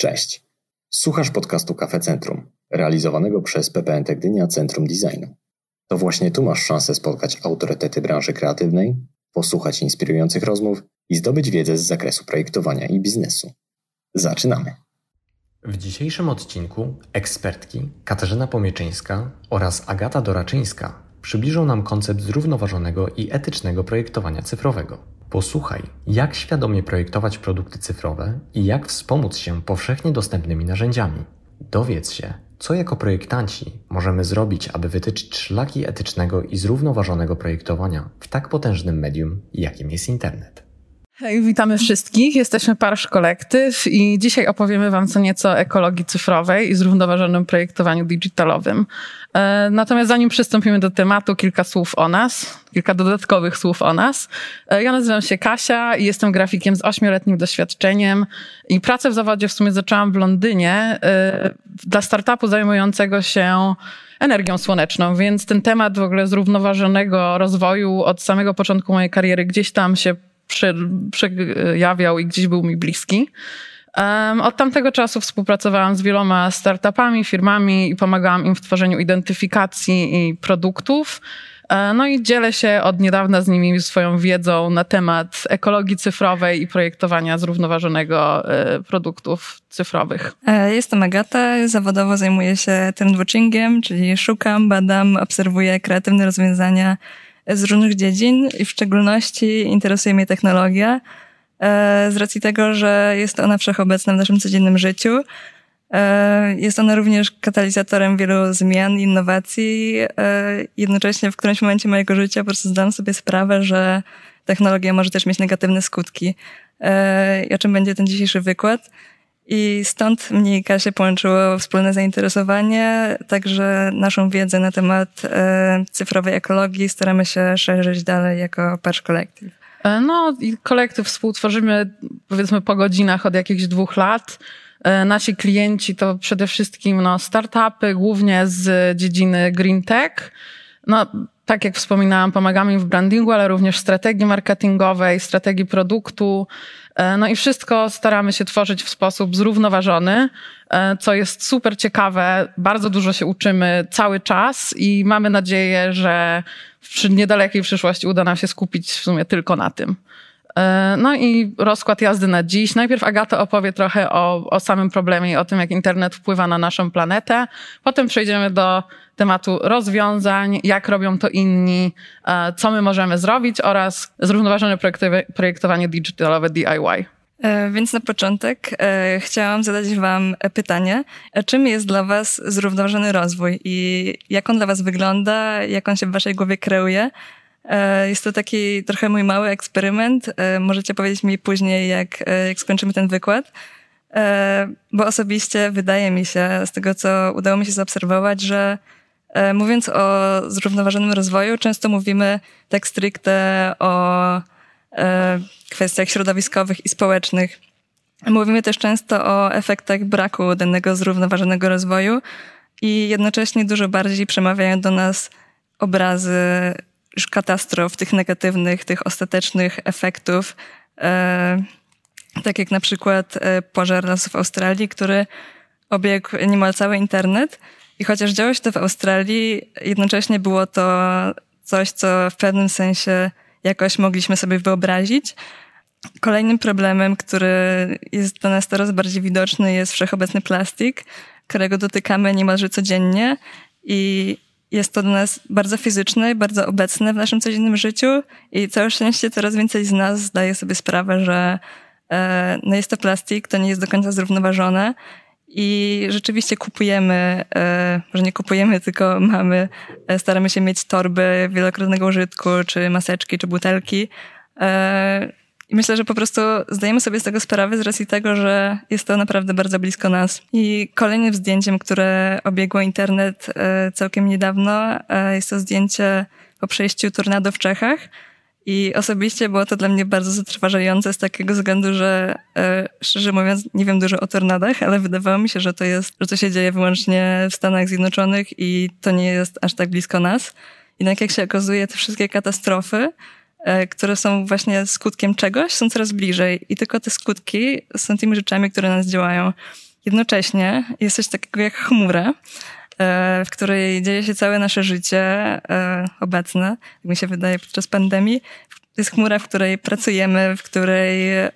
Cześć. Słuchasz podcastu Kafe Centrum, realizowanego przez PPNT Gdynia Centrum Designu. To właśnie tu masz szansę spotkać autorytety branży kreatywnej, posłuchać inspirujących rozmów i zdobyć wiedzę z zakresu projektowania i biznesu. Zaczynamy. W dzisiejszym odcinku ekspertki Katarzyna Pomieczyńska oraz Agata Doraczyńska przybliżą nam koncept zrównoważonego i etycznego projektowania cyfrowego. Posłuchaj, jak świadomie projektować produkty cyfrowe i jak wspomóc się powszechnie dostępnymi narzędziami. Dowiedz się, co jako projektanci możemy zrobić, aby wytyczyć szlaki etycznego i zrównoważonego projektowania w tak potężnym medium, jakim jest internet. Hej, witamy wszystkich. Jesteśmy Parsz Kolektyw i dzisiaj opowiemy Wam co nieco o ekologii cyfrowej i zrównoważonym projektowaniu digitalowym. E, natomiast zanim przystąpimy do tematu, kilka słów o nas, kilka dodatkowych słów o nas. E, ja nazywam się Kasia i jestem grafikiem z ośmioletnim doświadczeniem i pracę w zawodzie w sumie zaczęłam w Londynie e, dla startupu zajmującego się energią słoneczną, więc ten temat w ogóle zrównoważonego rozwoju od samego początku mojej kariery gdzieś tam się przejawiał i gdzieś był mi bliski. Od tamtego czasu współpracowałam z wieloma startupami, firmami i pomagałam im w tworzeniu identyfikacji i produktów. E, no i dzielę się od niedawna z nimi swoją wiedzą na temat ekologii cyfrowej i projektowania zrównoważonego e, produktów cyfrowych. E, jestem Agata, zawodowo zajmuję się trendwatchingiem, czyli szukam, badam, obserwuję kreatywne rozwiązania z różnych dziedzin i w szczególności interesuje mnie technologia, e, z racji tego, że jest ona wszechobecna w naszym codziennym życiu. E, jest ona również katalizatorem wielu zmian, innowacji. E, jednocześnie w którymś momencie mojego życia po prostu zdałam sobie sprawę, że technologia może też mieć negatywne skutki. I o czym będzie ten dzisiejszy wykład? I stąd mnie i Kasię połączyło wspólne zainteresowanie, także naszą wiedzę na temat e, cyfrowej ekologii staramy się szerzyć dalej jako Patch Collective. E, no i kolektyw współtworzymy powiedzmy po godzinach od jakichś dwóch lat. E, nasi klienci to przede wszystkim no, startupy, głównie z dziedziny green tech. No, tak jak wspominałam, pomagamy im w brandingu, ale również strategii marketingowej, strategii produktu, no i wszystko staramy się tworzyć w sposób zrównoważony, e, co jest super ciekawe. Bardzo dużo się uczymy cały czas i mamy nadzieję, że w niedalekiej przyszłości uda nam się skupić w sumie tylko na tym. E, no i rozkład jazdy na dziś. Najpierw Agata opowie trochę o, o samym problemie i o tym, jak internet wpływa na naszą planetę. Potem przejdziemy do tematu rozwiązań, jak robią to inni, e, co my możemy zrobić oraz zrównoważone projektowanie digitalowe DIY. E, więc na początek chciałam zadać Wam pytanie, czym jest dla Was zrównoważony rozwój i jak on dla Was wygląda, jak on się w Waszej głowie kreuje? Jest to taki trochę mój mały eksperyment. Możecie powiedzieć mi później, jak, jak skończymy ten wykład. Bo osobiście wydaje mi się, z tego co udało mi się zaobserwować, że E, mówiąc o zrównoważonym rozwoju, często mówimy tak stricte o e, kwestiach środowiskowych i społecznych. Mówimy też często o efektach braku danego zrównoważonego rozwoju i jednocześnie dużo bardziej przemawiają do nas obrazy katastrof, tych negatywnych, tych ostatecznych efektów, e, tak jak na przykład pożar lasów Australii, który obiegł niemal cały internet – i chociaż działo się to w Australii, jednocześnie było to coś, co w pewnym sensie jakoś mogliśmy sobie wyobrazić. Kolejnym problemem, który jest dla nas coraz bardziej widoczny, jest wszechobecny plastik, którego dotykamy niemalże codziennie i jest to dla nas bardzo fizyczne, bardzo obecne w naszym codziennym życiu i całe szczęście coraz więcej z nas zdaje sobie sprawę, że e, no jest to plastik, to nie jest do końca zrównoważone i rzeczywiście kupujemy, e, że nie kupujemy, tylko mamy, e, staramy się mieć torby wielokrotnego użytku, czy maseczki, czy butelki. E, I myślę, że po prostu zdajemy sobie z tego sprawę z racji tego, że jest to naprawdę bardzo blisko nas. I kolejnym zdjęciem, które obiegło internet całkiem niedawno, jest to zdjęcie po przejściu tornado w Czechach i osobiście było to dla mnie bardzo zatrważające z takiego względu, że e, szczerze mówiąc nie wiem dużo o tornadach, ale wydawało mi się, że to jest, że to się dzieje wyłącznie w Stanach Zjednoczonych i to nie jest aż tak blisko nas. Jednak jak się okazuje, te wszystkie katastrofy, e, które są właśnie skutkiem czegoś, są coraz bliżej i tylko te skutki są tymi rzeczami, które nas działają. Jednocześnie jest coś takiego jak chmura, w której dzieje się całe nasze życie obecne, jak mi się wydaje, podczas pandemii, jest chmura, w której pracujemy, w której e,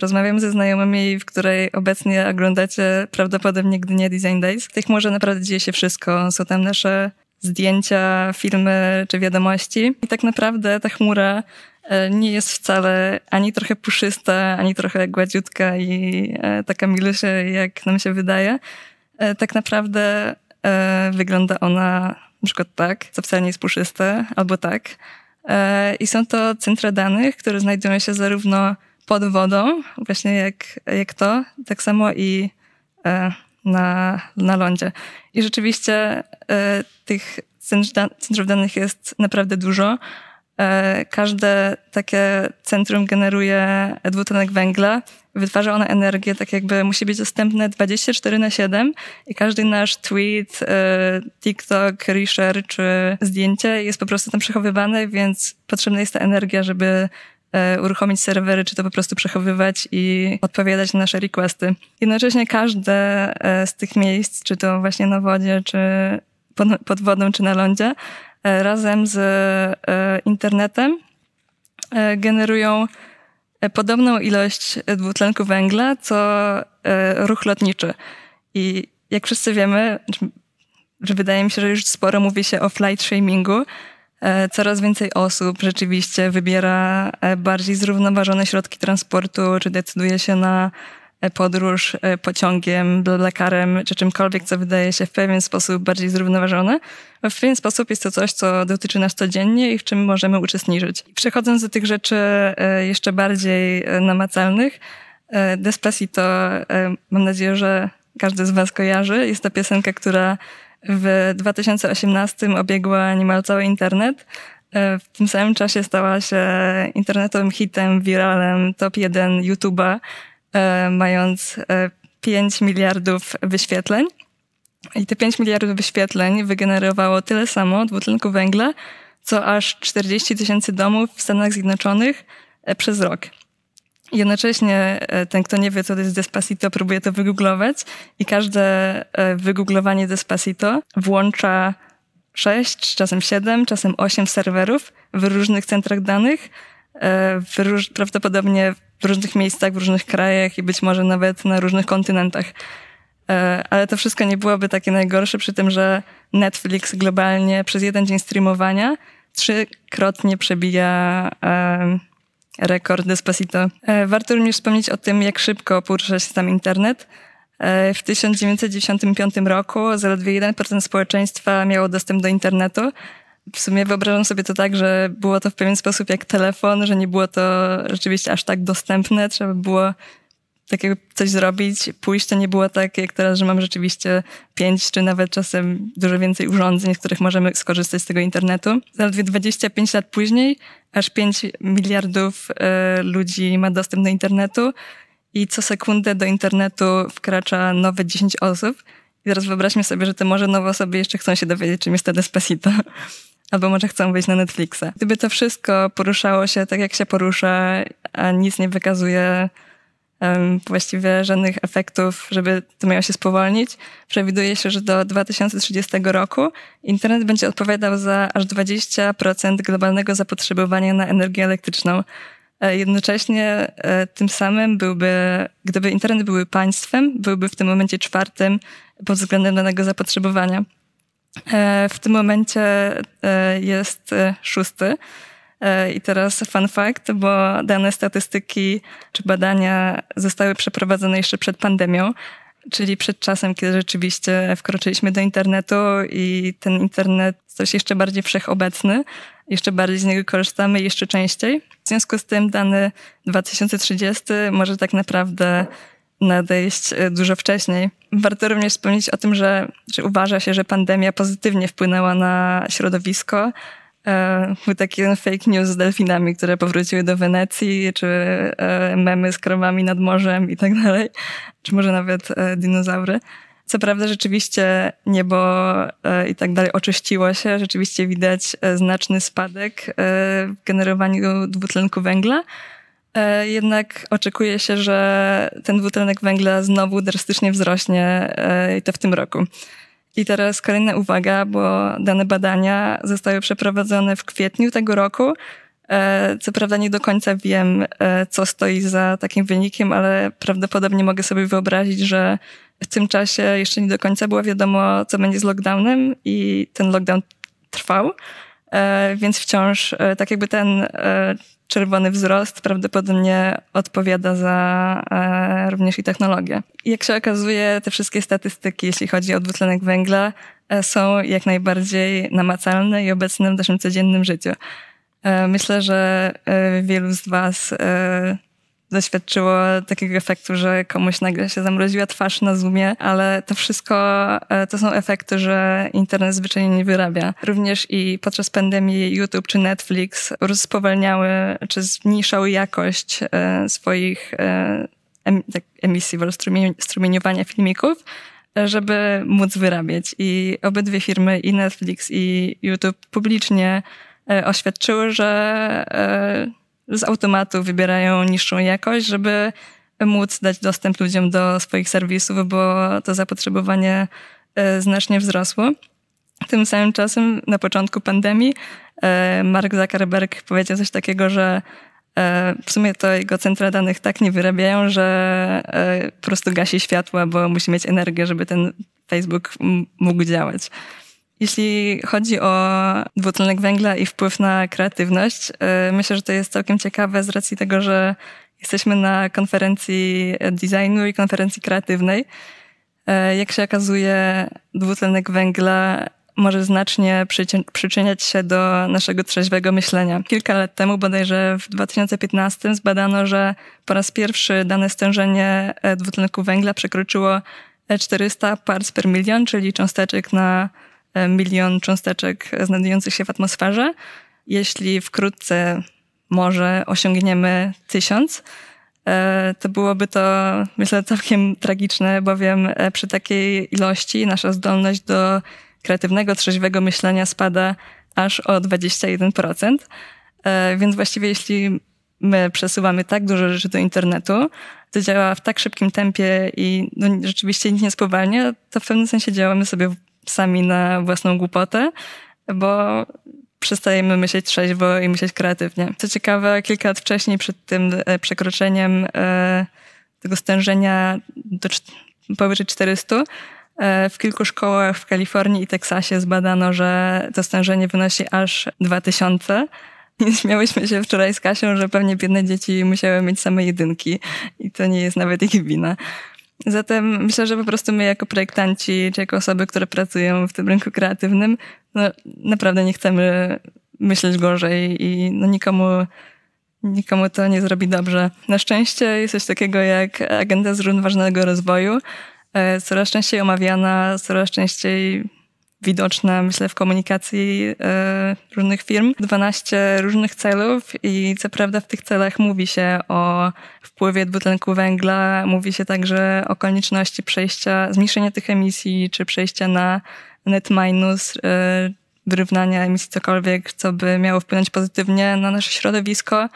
rozmawiamy ze znajomymi, w której obecnie oglądacie prawdopodobnie Gdynia Design Days. W tej chmurze naprawdę dzieje się wszystko. Są tam nasze zdjęcia, filmy czy wiadomości. I tak naprawdę ta chmura e, nie jest wcale ani trochę puszysta, ani trochę gładziutka i e, taka milusia, jak nam się wydaje. E, tak naprawdę wygląda ona na przykład tak, co wcale nie jest puszyste, albo tak. I są to centra danych, które znajdują się zarówno pod wodą, właśnie jak, jak to, tak samo i na, na lądzie. I rzeczywiście tych centrów danych jest naprawdę dużo. Każde takie centrum generuje dwutlenek węgla, wytwarza ona energię, tak jakby musi być dostępne 24 na 7 i każdy nasz tweet, e, TikTok, reshare czy zdjęcie jest po prostu tam przechowywane, więc potrzebna jest ta energia, żeby e, uruchomić serwery, czy to po prostu przechowywać i odpowiadać na nasze requesty. Jednocześnie każde e, z tych miejsc, czy to właśnie na wodzie, czy pod wodą, czy na lądzie, razem z internetem generują E, podobną ilość e, dwutlenku węgla, co e, ruch lotniczy. I jak wszyscy wiemy, że wydaje mi się, że już sporo mówi się o flight shamingu, coraz więcej osób rzeczywiście wybiera bardziej zrównoważone środki transportu, czy decyduje się na podróż pociągiem, lekarem, czy czymkolwiek, co wydaje się w pewien sposób bardziej zrównoważone. W pewien sposób jest to coś, co dotyczy nas codziennie i w czym możemy uczestniczyć. Przechodząc do tych rzeczy e, jeszcze bardziej e, namacalnych, e, Despacito, mam nadzieję, że każdy z Was kojarzy. Jest to piosenka, która w 2018 obiegła niemal cały internet. W tym samym czasie stała się internetowym hitem, wiralem, top 1 YouTube'a, mając 5 miliardów wyświetleń. I te 5 miliardów wyświetleń wygenerowało tyle samo dwutlenku węgla, co aż 40 tysięcy domów w Stanach Zjednoczonych e, przez rok. Jednocześnie e, ten, kto nie wie, co to jest Despacito, próbuje to wygooglować i każde e, wygooglowanie Despacito włącza 6, czasem 7, czasem 8 serwerów w różnych centrach danych, w róż, prawdopodobnie w różnych miejscach, w różnych krajach i być może nawet na różnych kontynentach. E, ale to wszystko nie byłoby takie najgorsze przy tym, że Netflix globalnie przez jeden dzień streamowania trzykrotnie przebija e, rekord Despacito. E, warto również wspomnieć o tym, jak szybko porusza się tam internet. W 1995 roku zaledwie 1% społeczeństwa miało dostęp do internetu. W sumie wyobrażam sobie to tak, że było to w pewien sposób jak telefon, że nie było to rzeczywiście aż tak dostępne. Trzeba było tak jakby coś zrobić, pójść, to nie było tak jak teraz, że mam rzeczywiście pięć, czy nawet czasem dużo więcej urządzeń, z których możemy skorzystać z tego internetu. Zaledwie 25 lat później aż 5 miliardów y, ludzi ma dostęp do internetu i co sekundę do internetu wkracza nowe 10 osób. I teraz wyobraźmy sobie, że te może nowe osoby jeszcze chcą się dowiedzieć, czym jest to Despacito. Albo może chcą wejść na Netflixa. Gdyby to wszystko poruszało się tak, jak się porusza, a nic nie wykazuje właściwie żadnych efektów, żeby to miało się spowolnić. Przewiduje się, że do 2030 roku internet będzie odpowiadał za aż 20% globalnego zapotrzebowania na energię elektryczną. E, jednocześnie e, tym samym byłby, gdyby internet byłby państwem, byłby w tym momencie czwartym pod względem danego zapotrzebowania. E, w tym momencie jest szósty. E, I teraz fun fact, bo dane statystyki czy badania zostały przeprowadzone jeszcze przed pandemią, czyli przed czasem, kiedy rzeczywiście wkroczyliśmy do internetu i ten internet się jeszcze bardziej wszechobecny, jeszcze bardziej z niego korzystamy jeszcze częściej. W związku z tym dany 2030 może tak naprawdę nadejść e, dużo wcześniej. Warto również wspomnieć o tym, że, że uważa się, że pandemia pozytywnie wpłynęła na środowisko, E, był taki fake news z delfinami, które powróciły do Wenecji, czy e, memy z krowami nad morzem i tak dalej, czy może nawet e, dinozaury. Co prawda rzeczywiście niebo i tak dalej oczyściło się, rzeczywiście widać znaczny spadek w generowaniu dwutlenku węgla, Jednak oczekuje się, że ten dwutlenek węgla znowu drastycznie wzrośnie i to w tym roku. I teraz kolejna uwaga, bo dane badania zostały przeprowadzone w kwietniu tego roku. E, co prawda nie do końca wiem, e, co stoi za takim wynikiem, ale prawdopodobnie mogę sobie wyobrazić, że w tym czasie jeszcze nie do końca było wiadomo, co będzie z lockdownem i ten lockdown trwał, e, więc wciąż tak jakby ten czerwony wzrost prawdopodobnie odpowiada za e, również i technologię. Jak się okazuje, te wszystkie statystyki, jeśli chodzi o dwutlenek węgla, e, są jak najbardziej namacalne i obecne w naszym codziennym życiu. E, myślę, że e, wielu z Was e, doświadczyło takiego efektu, że komuś nagle się zamroziła twarz na Zoomie, ale to wszystko e, to są efekty, że internet zwyczajnie nie wyrabia. Również i podczas pandemii YouTube czy Netflix spowalniały czy zmniejszały jakość e, swoich e, tak, emisji, strumieniowania filmików, żeby móc wyrabiać. I obydwie firmy, i Netflix, i YouTube publicznie oświadczyły, że z automatu wybierają niższą jakość, żeby móc dać dostęp ludziom do swoich serwisów, bo to zapotrzebowanie e, znacznie wzrosło. Tym samym czasem na początku pandemii e, Mark Zuckerberg powiedział coś takiego, że e, w sumie to jego centra danych tak nie wyrabiają, że po prostu gasi światła, bo musi mieć energię, żeby ten Facebook mógł działać. Jeśli chodzi o dwutlenek węgla i wpływ na kreatywność, y, myślę, że to jest całkiem ciekawe z racji tego, że jesteśmy na konferencji designu i konferencji kreatywnej. Y, jak się okazuje, dwutlenek węgla może znacznie przyczyniać się do naszego trzeźwego myślenia. Kilka lat temu, bodajże w 2015, zbadano, że po raz pierwszy dane stężenie e, dwutlenku węgla przekroczyło 400 parts per milion, czyli cząsteczek na E, milion cząsteczek znajdujących się w atmosferze. Jeśli wkrótce może osiągniemy tysiąc, e, to byłoby to, myślę, całkiem tragiczne, bowiem e, przy takiej ilości nasza zdolność do kreatywnego, trzeźwego myślenia spada aż o 21%. Więc właściwie jeśli my przesuwamy tak dużo rzeczy do internetu, to działa w tak szybkim tempie i no, rzeczywiście nic nie spowalnia, to w pewnym sensie działamy sobie sami na własną głupotę, bo przestajemy myśleć trzeźwo i myśleć kreatywnie. Co ciekawe, kilka lat wcześniej, przed tym e, przekroczeniem e, tego stężenia do powyżej 400, e, w kilku szkołach w Kalifornii i Teksasie zbadano, że to stężenie wynosi aż 2000. I śmiałyśmy się wczoraj z Kasią, że pewnie biedne dzieci musiały mieć same jedynki i to nie jest nawet ich wina. Zatem myślę, że po prostu my jako projektanci, czy jako osoby, które pracują w tym rynku kreatywnym, no, naprawdę nie chcemy myśleć gorzej i no, nikomu, nikomu to nie zrobi dobrze. Na szczęście jest coś takiego jak agenda zrównoważonego rozwoju, e, coraz częściej omawiana, coraz częściej widoczna, myślę, w komunikacji e, różnych firm. 12 różnych celów i co prawda w tych celach mówi się o wpływie dwutlenku węgla, mówi się także o konieczności przejścia, zmniejszenia tych emisji, czy przejścia na net minus, e, wyrównania emisji cokolwiek, co by miało wpłynąć pozytywnie na nasze środowisko.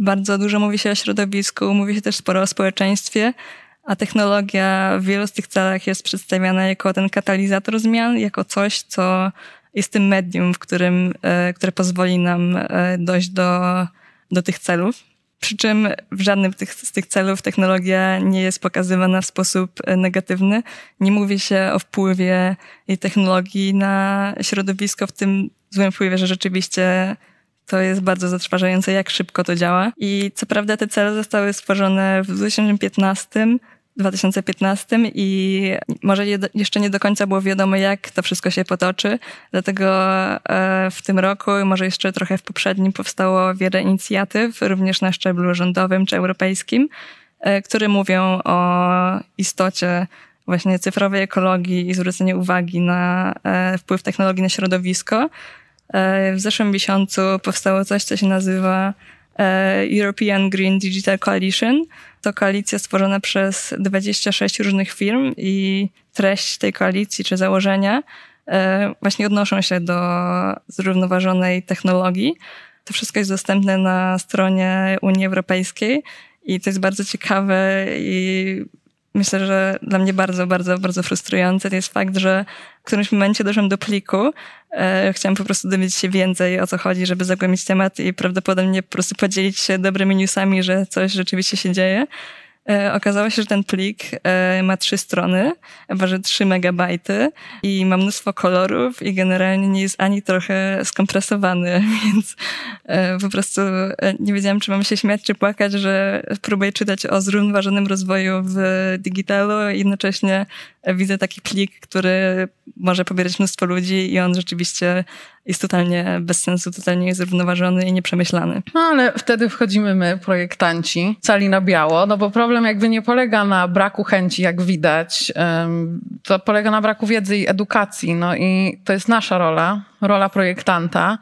Bardzo dużo mówi się o środowisku, mówi się też sporo o społeczeństwie, a technologia w wielu z tych celach jest przedstawiana jako ten katalizator zmian, jako coś, co jest tym medium, w którym, e, które pozwoli nam e, dojść do, do tych celów. Przy czym w żadnym tych, z tych celów technologia nie jest pokazywana w sposób e, negatywny. Nie mówi się o wpływie tej technologii na środowisko w tym złym wpływie, że rzeczywiście to jest bardzo zatrważające, jak szybko to działa. I co prawda te cele zostały stworzone w 2015 2015 i może jeszcze nie do końca było wiadomo, jak to wszystko się potoczy. Dlatego e, w tym roku, może jeszcze trochę w poprzednim, powstało wiele inicjatyw, również na szczeblu rządowym czy europejskim, e, które mówią o istocie właśnie cyfrowej ekologii i zwrócenie uwagi na e, wpływ technologii na środowisko. W zeszłym miesiącu powstało coś, co się nazywa European Green Digital Coalition, to koalicja stworzona przez 26 różnych firm i treść tej koalicji czy założenia e, właśnie odnoszą się do zrównoważonej technologii. To wszystko jest dostępne na stronie Unii Europejskiej i to jest bardzo ciekawe i myślę, że dla mnie bardzo, bardzo, bardzo frustrujące to jest fakt, że w którymś momencie doszłam do pliku. E, chciałam po prostu dowiedzieć się więcej o co chodzi, żeby zagłębić temat i prawdopodobnie po prostu podzielić się dobrymi newsami, że coś rzeczywiście się dzieje. E, okazało się, że ten plik e, ma trzy strony, waży 3 megabajty i ma mnóstwo kolorów i generalnie nie jest ani trochę skompresowany, więc e, po prostu nie wiedziałam, czy mam się śmiać, czy płakać, że próbuję czytać o zrównoważonym rozwoju w digitalu i jednocześnie widzę taki plik, który może pobierać mnóstwo ludzi i on rzeczywiście jest totalnie bez sensu, totalnie jest zrównoważony i nieprzemyślany. No ale wtedy wchodzimy my, projektanci, cali na biało, no bo problem jakby nie polega na braku chęci, jak widać, to polega na braku wiedzy i edukacji, no i to jest nasza rola, rola projektanta,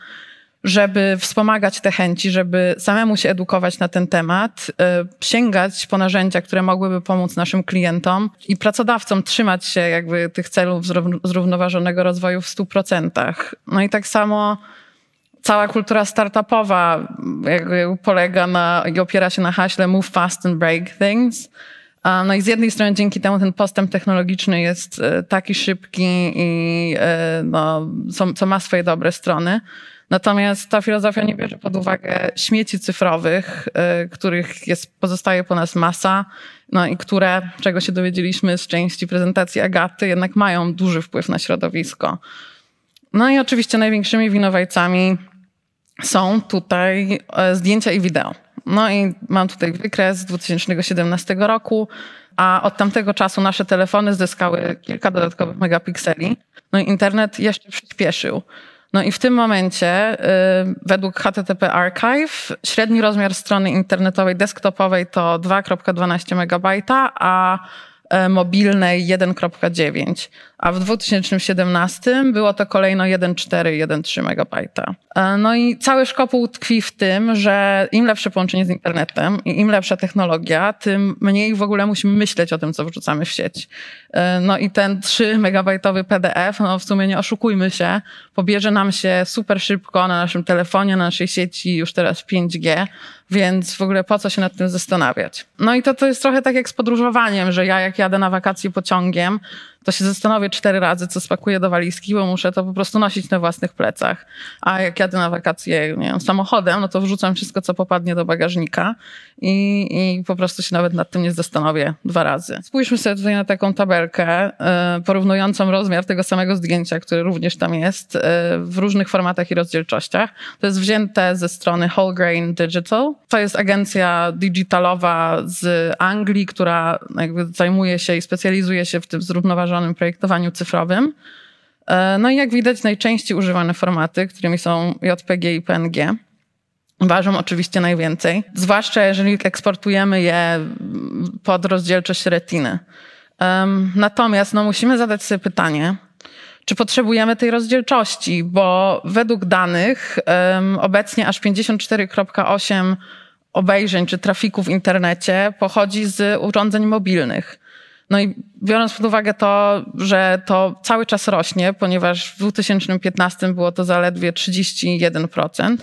żeby wspomagać te chęci, żeby samemu się edukować na ten temat, e, sięgać po narzędzia, które mogłyby pomóc naszym klientom i pracodawcom trzymać się jakby tych celów zrównoważonego rozwoju w 100%. No i tak samo cała kultura startupowa jakby polega na i opiera się na haśle move fast and break things. No i z jednej strony dzięki temu ten postęp technologiczny jest e, taki szybki i e, no, co, co ma swoje dobre strony. Natomiast ta filozofia nie bierze pod uwagę śmieci cyfrowych, y, których jest, pozostaje po nas masa, no i które, czego się dowiedzieliśmy z części prezentacji Agaty, jednak mają duży wpływ na środowisko. No i oczywiście największymi winowajcami są tutaj e, zdjęcia i wideo. No i mam tutaj wykres z 2017 roku, a od tamtego czasu nasze telefony zyskały kilka dodatkowych megapikseli. No i internet jeszcze przyspieszył. No i w tym momencie, y, według HTTP Archive, średni rozmiar strony internetowej desktopowej to 2,12 MB, a mobilnej 1.9, a w 2017 było to kolejno 1.4, 1.3 MB. No i cały szkopuł tkwi w tym, że im lepsze połączenie z internetem i im lepsza technologia, tym mniej w ogóle musimy myśleć o tym, co wrzucamy w sieć. E, no i ten 3 megabajtowy PDF, no w sumie nie oszukujmy się, pobierze nam się super szybko na naszym telefonie, na naszej sieci już teraz 5G, więc w ogóle po co się nad tym zastanawiać? No i to, to jest trochę tak jak z podróżowaniem, że ja jak jadę na wakacje pociągiem, to się zastanowię cztery razy, co spakuję do walizki, bo muszę to po prostu nosić na własnych plecach. A jak jadę na wakacje nie wiem, samochodem, no to wrzucam wszystko, co popadnie do bagażnika i, i po prostu się nawet nad tym nie zastanowię dwa razy. Spójrzmy sobie tutaj na taką tabelkę y, porównującą rozmiar tego samego zdjęcia, który również tam jest, y, w różnych formatach i rozdzielczościach. To jest wzięte ze strony Whole Grain Digital. To jest agencja digitalowa z Anglii, która jakby zajmuje się i specjalizuje się w tym zrównoważonym zrównoważonym projektowaniu cyfrowym. E, no i jak widać, najczęściej używane formaty, którymi są JPG i PNG, ważą oczywiście najwięcej, zwłaszcza jeżeli eksportujemy je pod rozdzielczość retiny. Natomiast no, musimy zadać sobie pytanie, czy potrzebujemy tej rozdzielczości, bo według danych obecnie aż 54,8 obejrzeń czy trafiku w internecie pochodzi z urządzeń mobilnych. No i biorąc pod uwagę to, że to cały czas rośnie, ponieważ w 2015 było to zaledwie 31%,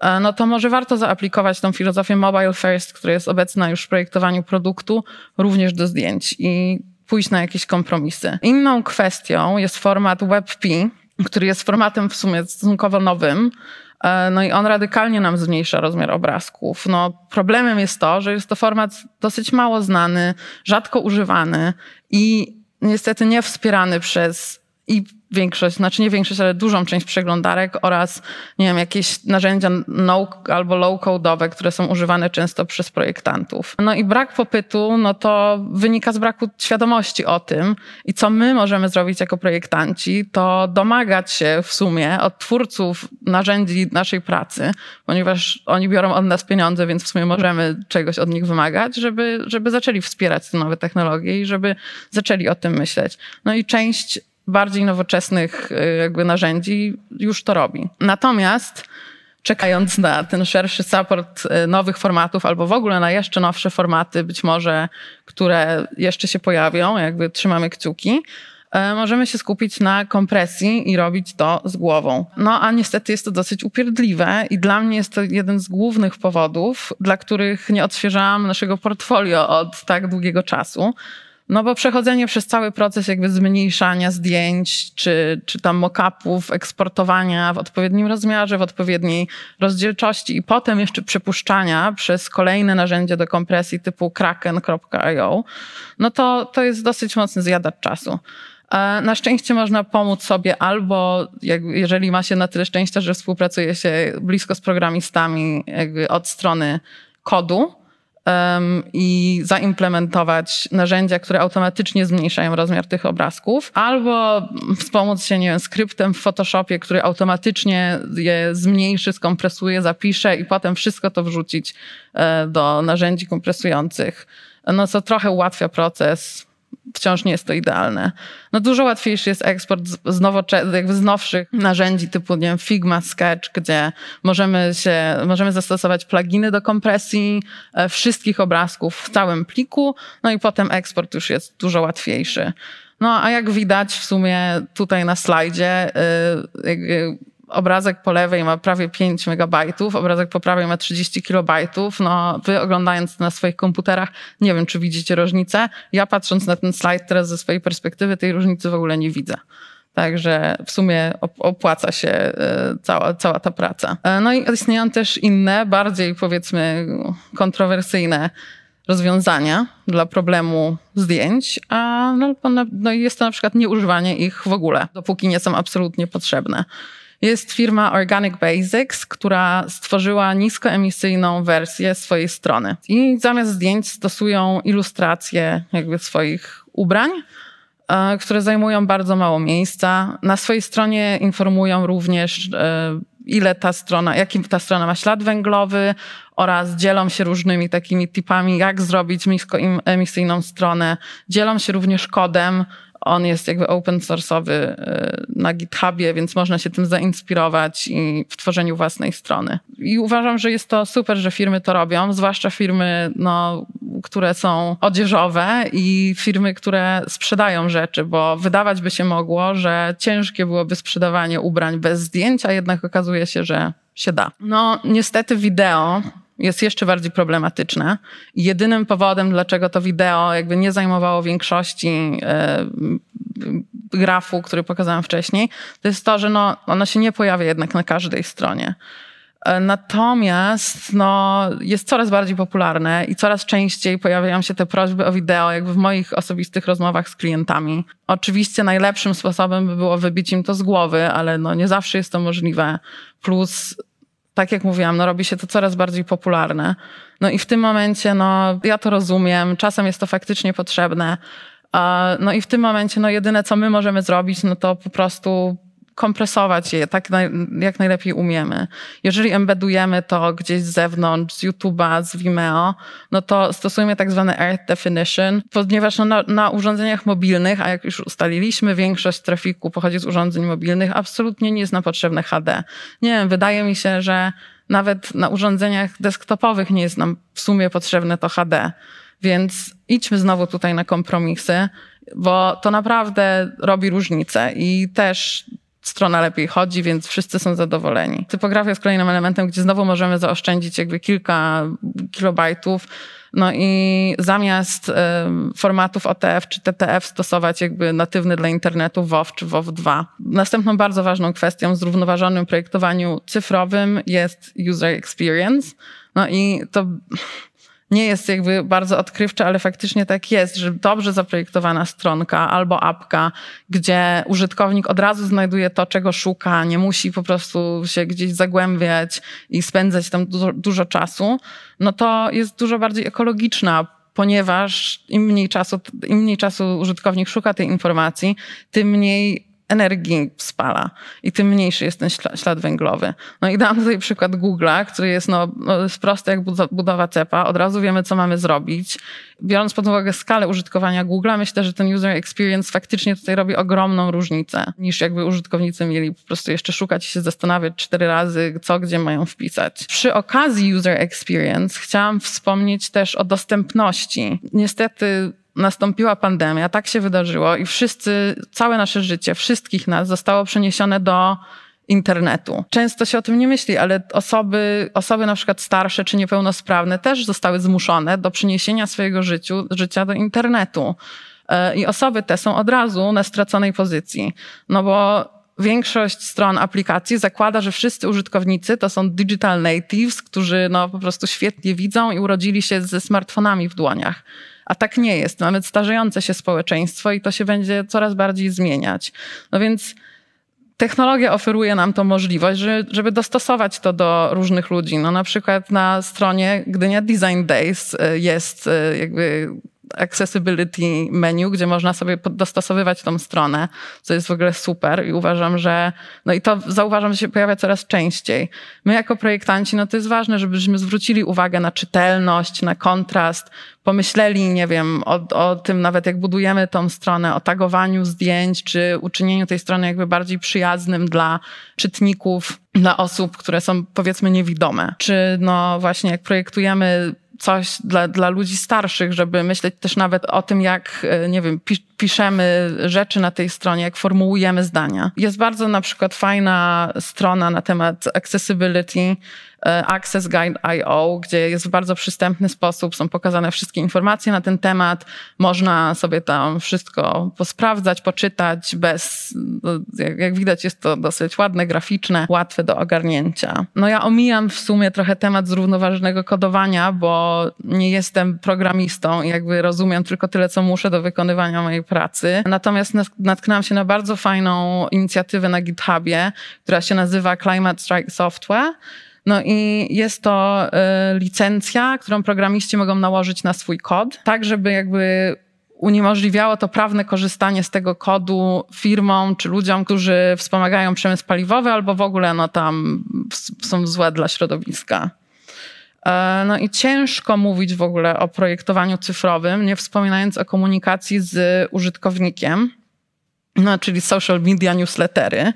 e, no to może warto zaaplikować tą filozofię mobile first, która jest obecna już w projektowaniu produktu, również do zdjęć i pójść na jakieś kompromisy. Inną kwestią jest format WebP, który jest formatem w sumie stosunkowo nowym, no i on radykalnie nam zmniejsza rozmiar obrazków. No, problemem jest to, że jest to format dosyć mało znany, rzadko używany i niestety nie wspierany przez i większość, znaczy nie większość, ale dużą część przeglądarek oraz, nie wiem, jakieś narzędzia no albo low-code'owe, które są używane często przez projektantów. No i brak popytu, no to wynika z braku świadomości o tym i co my możemy zrobić jako projektanci, to domagać się w sumie od twórców narzędzi naszej pracy, ponieważ oni biorą od nas pieniądze, więc w sumie możemy czegoś od nich wymagać, żeby, żeby zaczęli wspierać te nowe technologie i żeby zaczęli o tym myśleć. No i część bardziej nowoczesnych y, jakby narzędzi już to robi. Natomiast czekając na ten szerszy support y, nowych formatów albo w ogóle na jeszcze nowsze formaty, być może, które jeszcze się pojawią, jakby trzymamy kciuki, e, możemy się skupić na kompresji i robić to z głową. No a niestety jest to dosyć upierdliwe i dla mnie jest to jeden z głównych powodów, dla których nie odświeżałam naszego portfolio od tak długiego czasu. No bo przechodzenie przez cały proces jakby zmniejszania zdjęć, czy, czy tam mock-upów, eksportowania w odpowiednim rozmiarze, w odpowiedniej rozdzielczości i potem jeszcze przepuszczania przez kolejne narzędzie do kompresji typu kraken.io, no to, to jest dosyć mocny zjadacz czasu. E, na szczęście można pomóc sobie albo, jeżeli ma się na tyle szczęścia, że współpracuje się blisko z programistami od strony kodu, i zaimplementować narzędzia, które automatycznie zmniejszają rozmiar tych obrazków, albo wspomóc się, nie wiem, skryptem w Photoshopie, który automatycznie je zmniejszy, skompresuje, zapisze i potem wszystko to wrzucić e, do narzędzi kompresujących. No co trochę ułatwia proces wciąż nie jest to idealne. No dużo łatwiejszy jest eksport z, z, nowszych narzędzi typu nie wiem, Figma, Sketch, gdzie możemy, się, możemy zastosować pluginy do kompresji e, wszystkich obrazków w całym pliku, no i potem eksport już jest dużo łatwiejszy. No a jak widać w sumie tutaj na slajdzie, y, obrazek po lewej ma prawie 5 megabajtów, obrazek po prawej ma 30 kilobajtów. No, wy oglądając na swoich komputerach, nie wiem, czy widzicie różnicę. Ja patrząc na ten slajd teraz ze swojej perspektywy, tej różnicy w ogóle nie widzę. Także w sumie opłaca się e, cała, cała ta praca. E, no i istnieją też inne, bardziej powiedzmy kontrowersyjne rozwiązania dla problemu zdjęć, a no, no jest to na przykład nieużywanie ich w ogóle, dopóki nie są absolutnie potrzebne. Jest firma Organic Basics, która stworzyła niskoemisyjną wersję swojej strony. I zamiast zdjęć stosują ilustracje jakby swoich ubrań, e, które zajmują bardzo mało miejsca. Na swojej stronie informują również, e, ile ta strona, jaki ta strona ma ślad węglowy oraz dzielą się różnymi takimi tipami, jak zrobić niskoemisyjną stronę. Dzielą się również kodem, on jest jakby open source'owy y, na GitHubie, więc można się tym zainspirować i w tworzeniu własnej strony. I uważam, że jest to super, że firmy to robią, zwłaszcza firmy, no, które są odzieżowe i firmy, które sprzedają rzeczy, bo wydawać by się mogło, że ciężkie byłoby sprzedawanie ubrań bez zdjęć, a jednak okazuje się, że się da. No, niestety wideo jest jeszcze bardziej problematyczne. Jedynym powodem, dlaczego to wideo jakby nie zajmowało większości e, grafu, który pokazałem wcześniej, to jest to, że no, ono się nie pojawia jednak na każdej stronie. E, natomiast no, jest coraz bardziej popularne i coraz częściej pojawiają się te prośby o wideo, jakby w moich osobistych rozmowach z klientami. Oczywiście najlepszym sposobem by było wybić im to z głowy, ale no, nie zawsze jest to możliwe. Plus tak jak mówiłam, no robi się to coraz bardziej popularne. No i w tym momencie, no ja to rozumiem, czasem jest to faktycznie potrzebne. No i w tym momencie, no jedyne co my możemy zrobić, no to po prostu kompresować je tak jak najlepiej umiemy. Jeżeli embedujemy to gdzieś z zewnątrz, z YouTube'a, z Vimeo, no to stosujemy tak zwane Earth Definition, ponieważ no na, na, urządzeniach mobilnych, a jak już ustaliliśmy, większość trafiku pochodzi z urządzeń mobilnych, absolutnie nie jest na potrzebne HD. Nie wiem, wydaje mi się, że nawet na urządzeniach desktopowych nie jest nam w sumie potrzebne to HD. Więc idźmy znowu tutaj na kompromisy, bo to naprawdę robi różnicę i też strona lepiej chodzi, więc wszyscy są zadowoleni. Typografia jest kolejnym elementem, gdzie znowu możemy zaoszczędzić jakby kilka kilobajtów. No i zamiast formatów OTF czy TTF stosować jakby natywny dla internetu WoW czy WoW2. Następną bardzo ważną kwestią w zrównoważonym projektowaniu cyfrowym jest user experience. No i to nie jest jakby bardzo odkrywcze, ale faktycznie tak jest, że dobrze zaprojektowana stronka albo apka, gdzie użytkownik od razu znajduje to, czego szuka, nie musi po prostu się gdzieś zagłębiać i spędzać tam dużo, dużo czasu, no to jest dużo bardziej ekologiczna, ponieważ im mniej czasu, im mniej czasu użytkownik szuka tej informacji, tym mniej energii spala i tym mniejszy jest ten ślad węglowy. No i dam tutaj przykład Google'a, który jest, no, no, jest prosty jak budowa cepa. Od razu wiemy, co mamy zrobić. Biorąc pod uwagę skalę użytkowania Google'a, myślę, że ten user experience faktycznie tutaj robi ogromną różnicę, niż jakby użytkownicy mieli po prostu jeszcze szukać i się zastanawiać cztery razy, co gdzie mają wpisać. Przy okazji user experience chciałam wspomnieć też o dostępności. Niestety nastąpiła pandemia, tak się wydarzyło i wszyscy, całe nasze życie, wszystkich nas zostało przeniesione do internetu. Często się o tym nie myśli, ale osoby, osoby na przykład starsze czy niepełnosprawne też zostały zmuszone do przeniesienia swojego życiu, życia do internetu. E, I osoby te są od razu na straconej pozycji. No bo większość stron aplikacji zakłada, że wszyscy użytkownicy to są digital natives, którzy no po prostu świetnie widzą i urodzili się ze smartfonami w dłoniach. A tak nie jest. Mamy starzejące się społeczeństwo i to się będzie coraz bardziej zmieniać. No więc technologia oferuje nam tą możliwość, żeby dostosować to do różnych ludzi. No na przykład na stronie Gdynia Design Days y, jest y, jakby accessibility menu, gdzie można sobie dostosowywać tą stronę, co jest w ogóle super i uważam, że no i to zauważam, że się pojawia coraz częściej. My jako projektanci, no to jest ważne, żebyśmy zwrócili uwagę na czytelność, na kontrast, pomyśleli, nie wiem, o, o tym nawet jak budujemy tą stronę, o tagowaniu zdjęć, czy uczynieniu tej strony jakby bardziej przyjaznym dla czytników, dla osób, które są powiedzmy niewidome. Czy no właśnie jak projektujemy coś dla, dla ludzi starszych, żeby myśleć też nawet o tym, jak, e, nie wiem, piszemy rzeczy na tej stronie, jak formułujemy zdania. Jest bardzo na przykład fajna strona na temat accessibility, E, Access Guide.io, gdzie jest w bardzo przystępny sposób, są pokazane wszystkie informacje na ten temat. Można sobie tam wszystko posprawdzać, poczytać bez, no, jak widać jest to dosyć ładne, graficzne, łatwe do ogarnięcia. No ja omijam w sumie trochę temat zrównoważonego kodowania, bo nie jestem programistą i jakby rozumiem tylko tyle, co muszę do wykonywania mojej pracy. Natomiast natknęłam się na bardzo fajną inicjatywę na GitHubie, która się nazywa Climate Strike Software, no i jest to y, licencja, którą programiści mogą nałożyć na swój kod, tak żeby jakby uniemożliwiało to prawne korzystanie z tego kodu firmom czy ludziom, którzy wspomagają przemysł paliwowy albo w ogóle no tam są złe dla środowiska. E, no i ciężko mówić w ogóle o projektowaniu cyfrowym, nie wspominając o komunikacji z użytkownikiem, no, czyli social media newslettery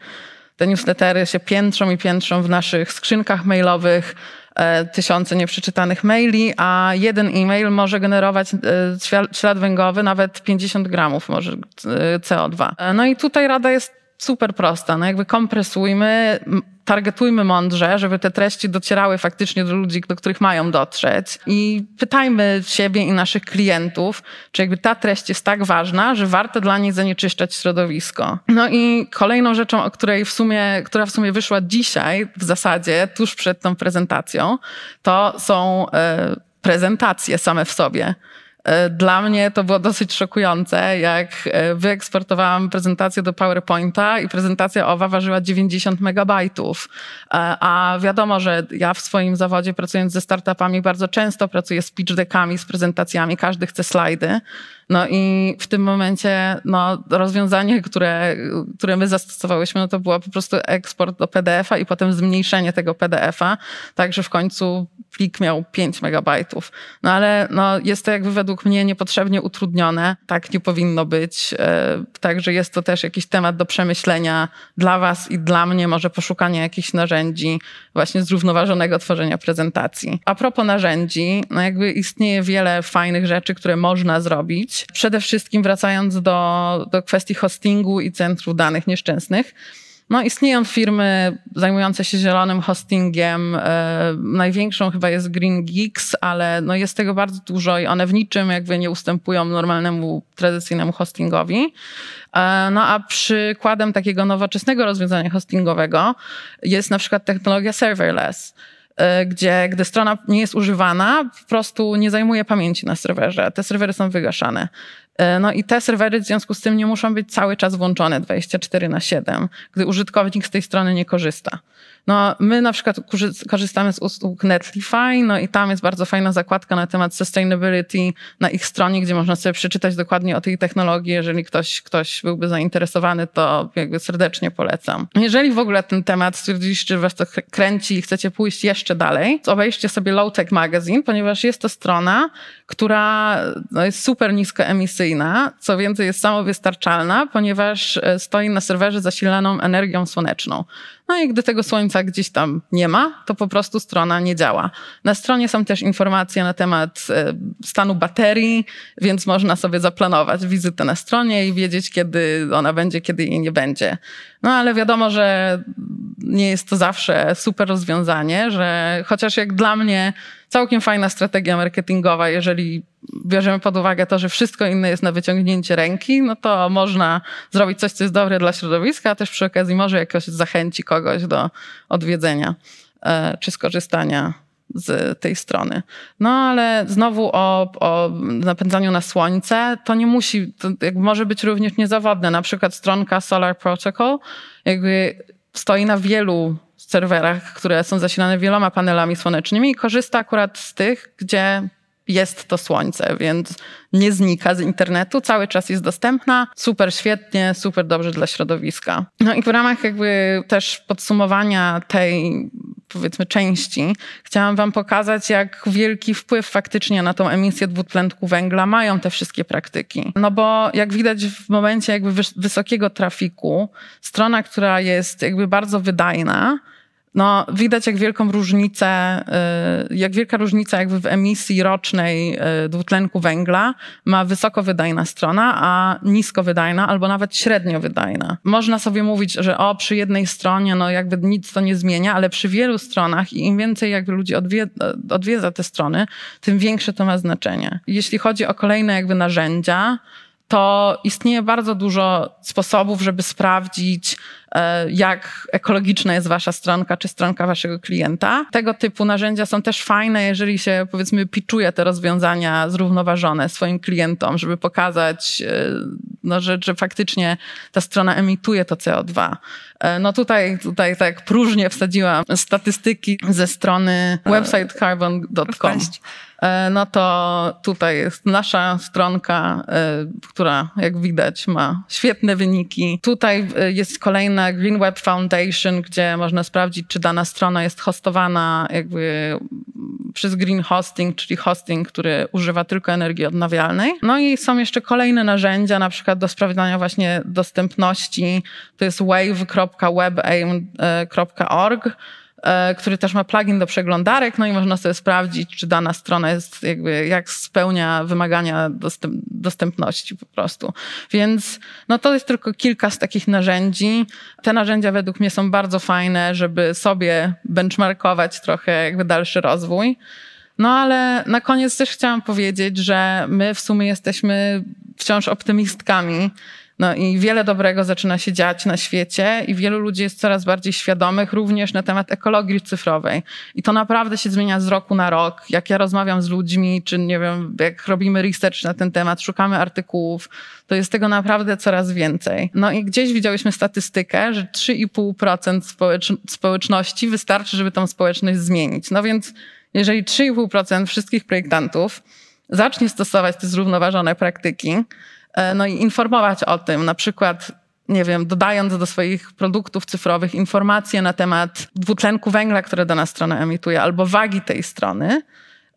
te newslettery się piętrzą i piętrzą w naszych skrzynkach mailowych, e, tysiące nieprzeczytanych maili, a jeden e-mail może generować e, ślad węglowy nawet 50 gramów może e, CO2. No i tutaj rada jest super prosta. No jakby kompresujmy, targetujmy mądrze, żeby te treści docierały faktycznie do ludzi, do których mają dotrzeć. I pytajmy siebie i naszych klientów, czy jakby ta treść jest tak ważna, że warto dla niej zanieczyszczać środowisko. No i kolejną rzeczą, o której w sumie, która w sumie wyszła dzisiaj w zasadzie, tuż przed tą prezentacją, to są e, prezentacje same w sobie. E, dla mnie to było dosyć szokujące, jak e, wyeksportowałam prezentację do PowerPointa i prezentacja owa ważyła 90 megabajtów. E, a wiadomo, że ja w swoim zawodzie pracując ze startupami bardzo często pracuję z pitch deckami, z prezentacjami, każdy chce slajdy. No i w tym momencie no, rozwiązanie, które, które my zastosowałyśmy, no to było po prostu eksport do PDF-a i potem zmniejszenie tego PDF-a, tak że w końcu plik miał 5 megabajtów. No ale no, jest to jakby według mnie niepotrzebnie utrudnione. Tak nie powinno być. E, także jest to też jakiś temat do przemyślenia dla Was i dla mnie, może poszukania jakichś narzędzi właśnie zrównoważonego tworzenia prezentacji. A propos narzędzi, no jakby istnieje wiele fajnych rzeczy, które można zrobić. Przede wszystkim wracając do, do kwestii hostingu i centrów danych nieszczęsnych. No, istnieją firmy zajmujące się zielonym hostingiem. E, największą chyba jest Green Geeks, ale no jest tego bardzo dużo i one w niczym jakby nie ustępują normalnemu, tradycyjnemu hostingowi. E, no a przykładem takiego nowoczesnego rozwiązania hostingowego jest na przykład technologia serverless. E, gdzie gdy strona nie jest używana, po prostu nie zajmuje pamięci na serwerze. Te serwery są wygaszane. E, no i te serwery w związku z tym nie muszą być cały czas włączone 24 na 7, gdy użytkownik z tej strony nie korzysta. No, my na przykład korzystamy z usług Netlify, no i tam jest bardzo fajna zakładka na temat sustainability na ich stronie, gdzie można sobie przeczytać dokładnie o tej technologii. Jeżeli ktoś, ktoś byłby zainteresowany, to jakby serdecznie polecam. Jeżeli w ogóle ten temat stwierdziliście, że was to kręci i chcecie pójść jeszcze dalej, to obejrzcie sobie Low Tech Magazine, ponieważ jest to strona, która no, jest super niskoemisyjna, co więcej jest samowystarczalna, ponieważ e, stoi na serwerze zasilaną energią słoneczną. No i gdy tego słońca gdzieś tam nie ma, to po prostu strona nie działa. Na stronie są też informacje na temat e, stanu baterii, więc można sobie zaplanować wizytę na stronie i wiedzieć, kiedy ona będzie, kiedy jej nie będzie. No ale wiadomo, że nie jest to zawsze super rozwiązanie, że chociaż jak dla mnie całkiem fajna strategia marketingowa, jeżeli bierzemy pod uwagę to, że wszystko inne jest na wyciągnięcie ręki, no to można zrobić coś, co jest dobre dla środowiska, a też przy okazji może jakoś zachęci kogoś do odwiedzenia e, czy skorzystania z tej strony. No ale znowu o, o napędzaniu na słońce, to nie musi, to może być również niezawodne. Na przykład stronka Solar Protocol jakby stoi na wielu serwerach, które są zasilane wieloma panelami słonecznymi i korzysta akurat z tych, gdzie jest to słońce, więc nie znika z internetu, cały czas jest dostępna, super świetnie, super dobrze dla środowiska. No i w ramach jakby też podsumowania tej powiedzmy części, chciałam wam pokazać, jak wielki wpływ faktycznie na tą emisję dwutlenku węgla mają te wszystkie praktyki. No bo jak widać w momencie jakby wysokiego trafiku, strona, która jest jakby bardzo wydajna, no, widać jak wielką różnicę, y, jak wielka różnica jakby w emisji rocznej y, dwutlenku węgla ma wysoko wydajna strona, a nisko wydajna albo nawet średnio wydajna. Można sobie mówić, że o, przy jednej stronie no jakby nic to nie zmienia, ale przy wielu stronach i im więcej jakby ludzi odwiedza te strony, tym większe to ma znaczenie. Jeśli chodzi o kolejne jakby narzędzia, to istnieje bardzo dużo sposobów, żeby sprawdzić, e, jak ekologiczna jest wasza stronka czy stronka waszego klienta. Tego typu narzędzia są też fajne, jeżeli się powiedzmy pitchuje te rozwiązania zrównoważone swoim klientom, żeby pokazać, e, no, że, że faktycznie ta strona emituje to CO2. E, no tutaj, tutaj tak próżnie wsadziłam statystyki ze strony websitecarbon.com. E, no to tutaj jest nasza stronka, e, która jak widać ma świetne wyniki. Tutaj e, jest kolejna Green Web Foundation, gdzie można sprawdzić, czy dana strona jest hostowana jakby przez green hosting, czyli hosting, który używa tylko energii odnawialnej. No i są jeszcze kolejne narzędzia, na przykład do sprawdzania właśnie dostępności. To jest wave.webaim.org który też ma plugin do przeglądarek, no i można sobie sprawdzić, czy dana strona jest jakby, jak spełnia wymagania dostęp, dostępności po prostu. Więc no to jest tylko kilka z takich narzędzi. Te narzędzia według mnie są bardzo fajne, żeby sobie benchmarkować trochę jakby dalszy rozwój. No ale na koniec też chciałam powiedzieć, że my w sumie jesteśmy wciąż optymistkami no i wiele dobrego zaczyna się dziać na świecie i wielu ludzi jest coraz bardziej świadomych również na temat ekologii cyfrowej. I to naprawdę się zmienia z roku na rok. Jak ja rozmawiam z ludźmi, czy nie wiem, jak robimy research na ten temat, szukamy artykułów, to jest tego naprawdę coraz więcej. No i gdzieś widziałyśmy statystykę, że 3,5% społecz społeczności wystarczy, żeby tą społeczność zmienić. No więc jeżeli 3,5% wszystkich projektantów zacznie stosować te zrównoważone praktyki, no i informować o tym, na przykład nie wiem, dodając do swoich produktów cyfrowych informacje na temat dwutlenku węgla, które dana strona emituje, albo wagi tej strony.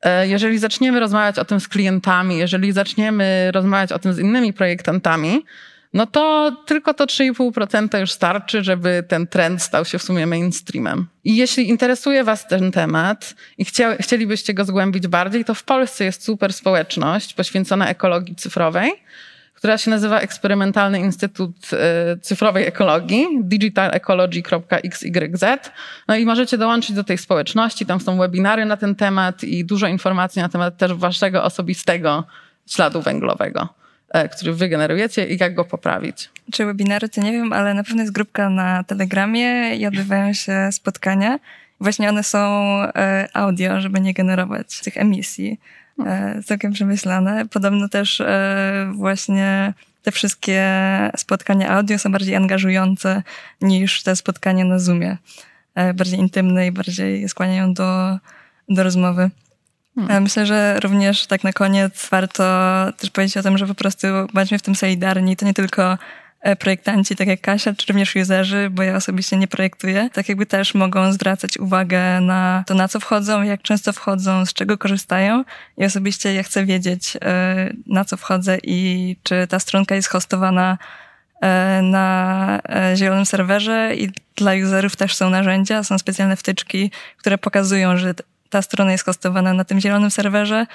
E, jeżeli zaczniemy rozmawiać o tym z klientami, jeżeli zaczniemy rozmawiać o tym z innymi projektantami, no to tylko to 3,5% już starczy, żeby ten trend stał się w sumie mainstreamem. I jeśli interesuje Was ten temat i chcielibyście go zgłębić bardziej, to w Polsce jest super społeczność poświęcona ekologii cyfrowej która się nazywa Eksperymentalny Instytut e, Cyfrowej Ekologii, digitalecologii.xyz. No i możecie dołączyć do tej społeczności, tam są webinary na ten temat i dużo informacji na temat też waszego osobistego śladu węglowego, e, który wy generujecie i jak go poprawić. Czy webinary, to nie wiem, ale na pewno jest grupka na Telegramie i odbywają się spotkania. Właśnie one są e, audio, żeby nie generować tych emisji. E, całkiem przemyślane. Podobno też e, właśnie te wszystkie spotkania audio są bardziej angażujące niż te spotkania na Zoomie. E, bardziej intymne i bardziej skłaniają do, do rozmowy. Hmm. Myślę, że również tak na koniec warto też powiedzieć o tym, że po prostu bądźmy w tym solidarni. To nie tylko projektanci, tak jak Kasia, czy również userzy, bo ja osobiście nie projektuję, tak jakby też mogą zwracać uwagę na to, na co wchodzą, jak często wchodzą, z czego korzystają. I osobiście ja chcę wiedzieć, e, na co wchodzę i czy ta stronka jest hostowana e, na zielonym serwerze i dla userów też są narzędzia, są specjalne wtyczki, które pokazują, że ta strona jest hostowana na tym zielonym serwerze.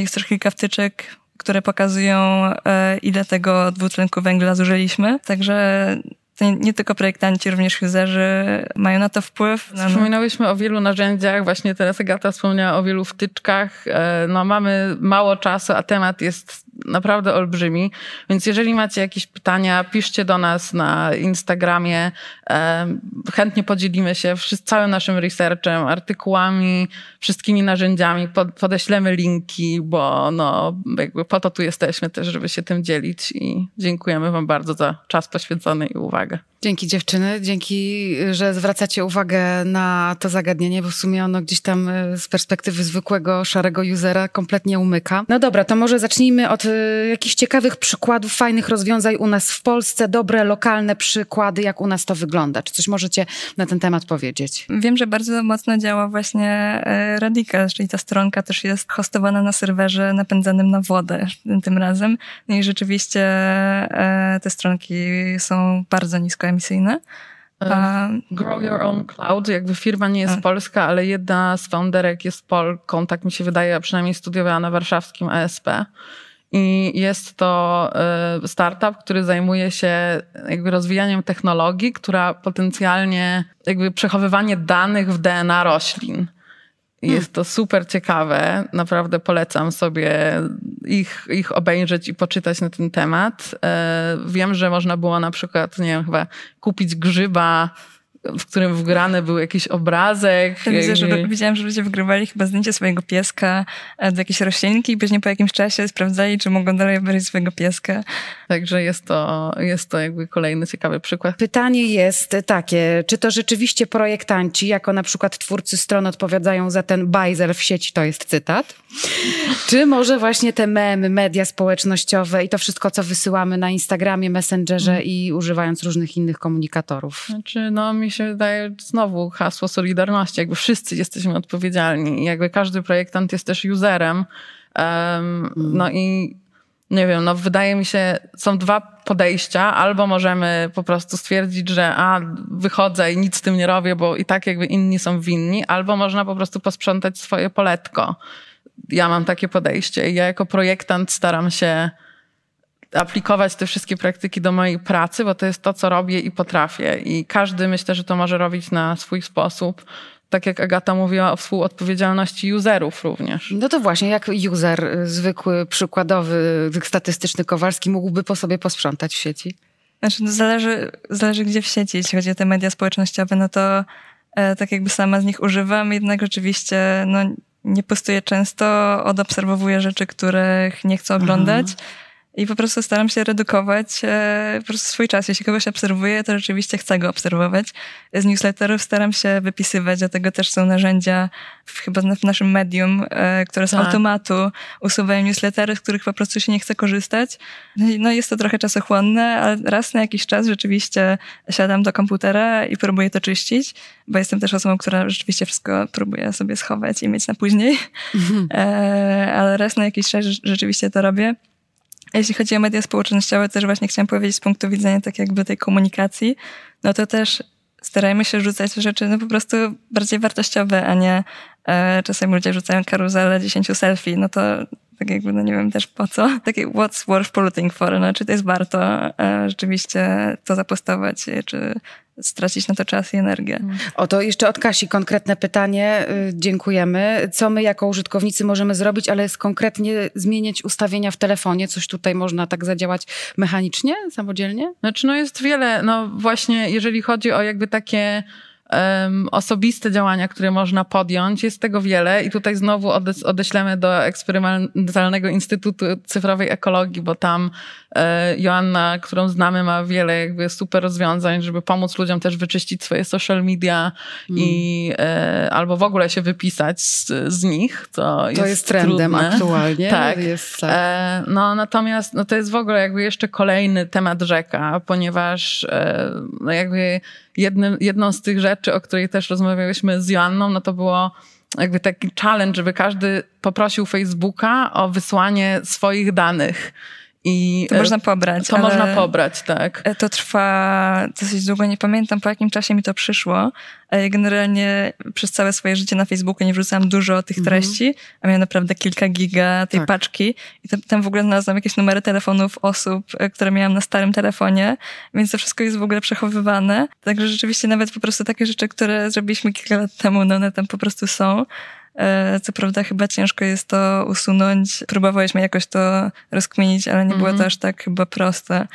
Jest też kilka wtyczek które pokazują, e, ile tego dwutlenku węgla zużyliśmy. Także nie tylko projektanci, również userzy mają na to wpływ. Wspominałyśmy o wielu narzędziach, właśnie teraz Agata wspomniała o wielu wtyczkach. E, no, mamy mało czasu, a temat jest naprawdę olbrzymi. Więc jeżeli macie jakieś pytania, piszcie do nas na Instagramie. Chętnie podzielimy się całym naszym researchem, artykułami, wszystkimi narzędziami. Podeślemy linki, bo no, jakby po to tu jesteśmy też, żeby się tym dzielić. I dziękujemy Wam bardzo za czas poświęcony i uwagę. Dzięki dziewczyny, dzięki, że zwracacie uwagę na to zagadnienie, bo w sumie ono gdzieś tam e, z perspektywy zwykłego, szarego usera kompletnie umyka. No dobra, to może zacznijmy od y, jakichś ciekawych przykładów, fajnych rozwiązań u nas w Polsce, dobre, lokalne przykłady, jak u nas to wygląda. Czy coś możecie na ten temat powiedzieć? Wiem, że bardzo mocno działa właśnie Radical, czyli ta stronka też jest hostowana na serwerze napędzanym na wodę tym razem. No i rzeczywiście te stronki są bardzo nisko emisyjne. Um, Grow Your Own Cloud, jakby firma nie jest polska, ale jedna z founderek jest Polką, tak mi się wydaje, a przynajmniej studiowała na warszawskim ESP. I jest to e, startup, który zajmuje się jakby rozwijaniem technologii, która potencjalnie jakby przechowywanie danych w DNA roślin. Hmm. Jest to super ciekawe. Naprawdę polecam sobie ich, ich obejrzeć i poczytać na ten temat. E, wiem, że można było na przykład, nie wiem, chyba kupić grzyba w którym wgrany był jakiś obrazek. Widzę, że widziałam, że ludzie wygrywali chyba zdjęcie swojego pieska e, do jakiejś roślinki i później po jakimś czasie sprawdzali, czy mogą dalej wybrać swojego pieska. Także jest to, jest to jakby kolejny ciekawy przykład. Pytanie jest takie, czy to rzeczywiście projektanci, jako na przykład twórcy stron odpowiadają za ten bajzel w sieci, to jest cytat, czy może właśnie te memy, media społecznościowe i to wszystko, co wysyłamy na Instagramie, Messengerze mm. i używając różnych innych komunikatorów? Znaczy, no mi się wydaje znowu hasło solidarności, jakby wszyscy jesteśmy odpowiedzialni i jakby każdy projektant jest też userem. Um. No i nie wiem, no wydaje mi się, są dwa podejścia. Albo możemy po prostu stwierdzić, że a, wychodzę i nic z tym nie robię, bo i tak jakby inni są winni, albo można po prostu posprzątać swoje poletko. Ja mam takie podejście i ja jako projektant staram się aplikować te wszystkie praktyki do mojej pracy, bo to jest to, co robię i potrafię. I każdy myślę, że to może robić na swój sposób. Tak jak Agata mówiła o współodpowiedzialności userów również. No to właśnie, jak user zwykły, przykładowy, statystyczny Kowalski mógłby po sobie posprzątać w sieci? Znaczy, no zależy, zależy gdzie w sieci. Jeśli chodzi o te media społecznościowe, no to e, tak jakby sama z nich używam, jednak rzeczywiście no, nie postuję często, odobserwowuję rzeczy, których nie chcę oglądać. Aha i po prostu staram się redukować e, po prostu swój czas. Jeśli kogoś obserwuję, to rzeczywiście chcę go obserwować. Z newsletterów staram się wypisywać, dlatego też są narzędzia w, chyba w naszym medium, e, które z tak. automatu usuwają newslettery, z których po prostu się nie chce korzystać. No, no jest to trochę czasochłonne, ale raz na jakiś czas rzeczywiście siadam do komputera i próbuję to czyścić, bo jestem też osobą, która rzeczywiście wszystko próbuje sobie schować i mieć na później. Mhm. E, ale raz na jakiś czas rzeczywiście to robię. Jeśli chodzi o media społecznościowe, też właśnie chciałam powiedzieć z punktu widzenia tak jakby tej komunikacji, no to też starajmy się rzucać rzeczy no po prostu bardziej wartościowe, a nie e, czasami ludzie rzucają karuzelę 10 selfie, no to tak jakby, no nie wiem też po co. Takie what's worth polluting for, no czy to jest warto e, rzeczywiście to zapostować, czy stracić na to czas i energię. Mm. Oto jeszcze od Kasi konkretne pytanie. Y, dziękujemy. Co my jako użytkownicy możemy zrobić, ale jest konkretnie zmieniać ustawienia w telefonie? Coś tutaj można tak zadziałać mechanicznie, samodzielnie? Znaczy no jest wiele, no właśnie jeżeli chodzi o jakby takie um, osobiste działania, które można podjąć. Jest tego wiele i tutaj znowu odeślemy do eksperymentalnego Instytutu Cyfrowej Ekologii, bo tam e, Joanna, którą znamy, ma wiele jakby super rozwiązań, żeby pomóc ludziom też wyczyścić swoje social media mm. i e, albo w ogóle się wypisać z, z nich. To, to jest, jest trendem trudne. aktualnie. Tak. Jest, tak. E, no natomiast no, to jest w ogóle jakby jeszcze kolejny temat rzeka, ponieważ e, no, jakby jednym, jedną z tych rzeczy, o której też rozmawiałyśmy z Joanną, no to było jakby taki challenge, żeby każdy poprosił Facebooka o wysłanie swoich danych. I to można pobrać. To można pobrać, tak. E, to trwa dosyć długo, nie pamiętam po jakim czasie mi to przyszło. Generalnie przez całe swoje życie na Facebooku nie wrzucałam dużo tych mhm. treści, a miałam naprawdę kilka giga tej tak. paczki. I tam, tam w ogóle znalazłam jakieś numery telefonów osób, e, które miałam na starym telefonie, więc to wszystko jest w ogóle przechowywane. Także rzeczywiście nawet po prostu takie rzeczy, które zrobiliśmy kilka lat temu, no one tam po prostu są. E, co prawda chyba ciężko jest to usunąć. Próbowaliśmy jakoś to rozkminić, ale nie było mhm. to aż tak chyba proste.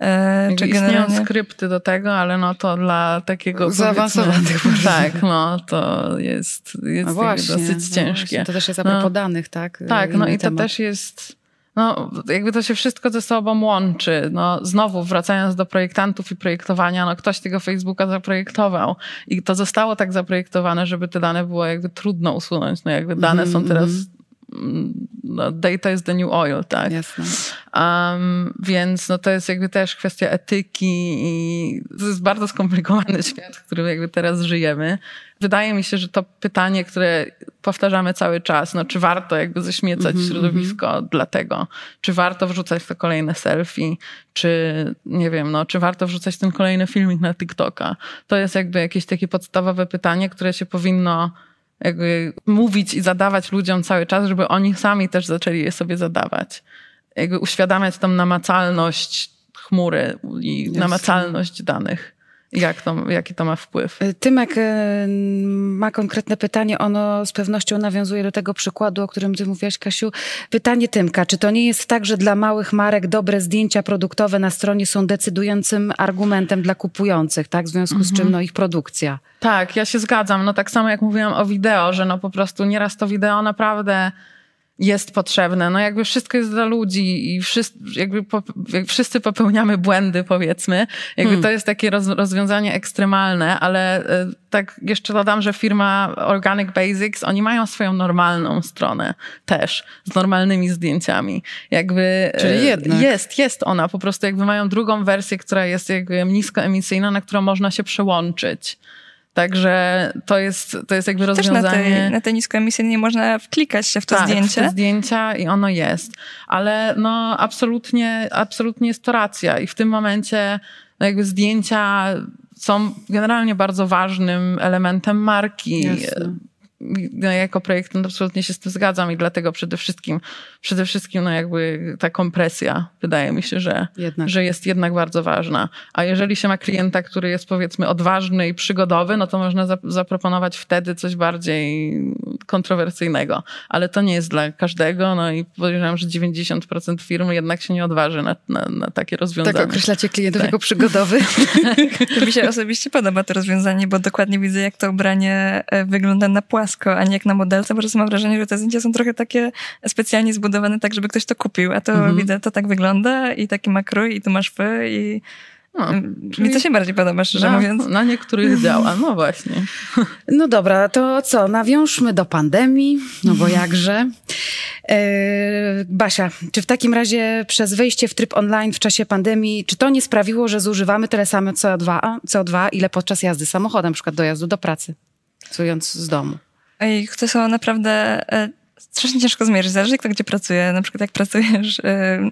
E, czy istnieją skrypty do tego, ale no to dla takiego zaawansowanych Tak, no to jest, jest no właśnie, dosyć no ciężkie. Właśnie. To też jest a propos no, danych, tak? Tak, no i to też jest no, jakby to się wszystko ze sobą łączy. No, znowu wracając do projektantów i projektowania, no ktoś tego Facebooka zaprojektował i to zostało tak zaprojektowane, żeby te dane było jakby trudno usunąć. No jakby dane mm -hmm. są teraz mhm no, data is the new oil, tak? Jasne. Um, więc no, to jest jakby też kwestia etyki i to jest bardzo skomplikowany świat, w którym jakby teraz żyjemy. Wydaje mi się, że to pytanie, które powtarzamy cały czas, no, czy warto jakby zaśmiecać mm -hmm, środowisko mm -hmm. dlatego, czy warto wrzucać to kolejne selfie, czy nie wiem, no, czy warto wrzucać ten kolejny filmik na TikToka. To jest jakby jakieś takie podstawowe pytanie, które się powinno jakby mówić i zadawać ludziom cały czas, żeby oni sami też zaczęli je sobie zadawać. Jakby uświadamiać tą namacalność chmury i Jasne. namacalność danych jak to, jaki to ma wpływ? E, Tymek e, ma konkretne pytanie. Ono z pewnością nawiązuje do tego przykładu, o którym ty mówiłaś, Kasiu. Pytanie Tymka. Czy to nie jest tak, że dla małych marek dobre zdjęcia produktowe na stronie są decydującym argumentem dla kupujących, tak? W związku mhm. z czym mhm. no, ich produkcja. Tak, ja się zgadzam. No tak samo jak mówiłam o wideo, że no po prostu nieraz to wideo naprawdę jest potrzebne. No jakby wszystko jest dla ludzi i wszyscy, jakby, po, jakby wszyscy popełniamy błędy, powiedzmy. Jakby hmm. to jest takie roz, rozwiązanie ekstremalne, ale e, tak jeszcze dodam, że firma Organic Basics, oni mają swoją normalną stronę też, z normalnymi zdjęciami. Jakby Czyli e, jednak. Jest, jest ona. Po prostu jakby mają drugą wersję, która jest jakby niskoemisyjna, na którą można się przełączyć. Także to jest, to jest jakby rozwiązanie. Też na tej, na tej niskoemisyjnej można wklikać się w to tak, zdjęcie. w te zdjęcia i ono jest. Ale no absolutnie, absolutnie jest to racja i w tym momencie no jakby zdjęcia są generalnie bardzo ważnym elementem marki. Jasne no, jako projektant absolutnie się z tym zgadzam i dlatego przede wszystkim, przede wszystkim no jakby ta kompresja wydaje mi się, że, że jest jednak bardzo ważna. A jeżeli się ma klienta, który jest powiedzmy odważny i przygodowy, no to można zaproponować wtedy coś bardziej kontrowersyjnego. Ale to nie jest dla każdego, no i podejrzewam, że 90% firm jednak się nie odważy na, na, na takie rozwiązanie. Tak określacie klientów tak. jako przygodowy. mi się osobiście podoba to rozwiązanie, bo dokładnie widzę, jak to ubranie e, wygląda na płasko płasko, a nie jak na modelce, bo czasem mam wrażenie, że te zdjęcia są trochę takie specjalnie zbudowane tak, żeby ktoś to kupił, a to mhm. widzę, to tak wygląda i taki ma krój i tu masz fy i no, Mi to się bardziej podoba, szczerze na, mówiąc. Na niektórych działa, no właśnie. No dobra, to co, nawiążmy do pandemii, no bo jakże. E, Basia, czy w takim razie przez wejście w tryb online w czasie pandemii, czy to nie sprawiło, że zużywamy tyle samo CO2, CO2 ile podczas jazdy samochodem, na przykład dojazdu do pracy, pracując z domu? Ej, to są naprawdę e, strasznie ciężko zmierzyć. Zależy kto gdzie pracuje. Na przykład jak pracujesz e,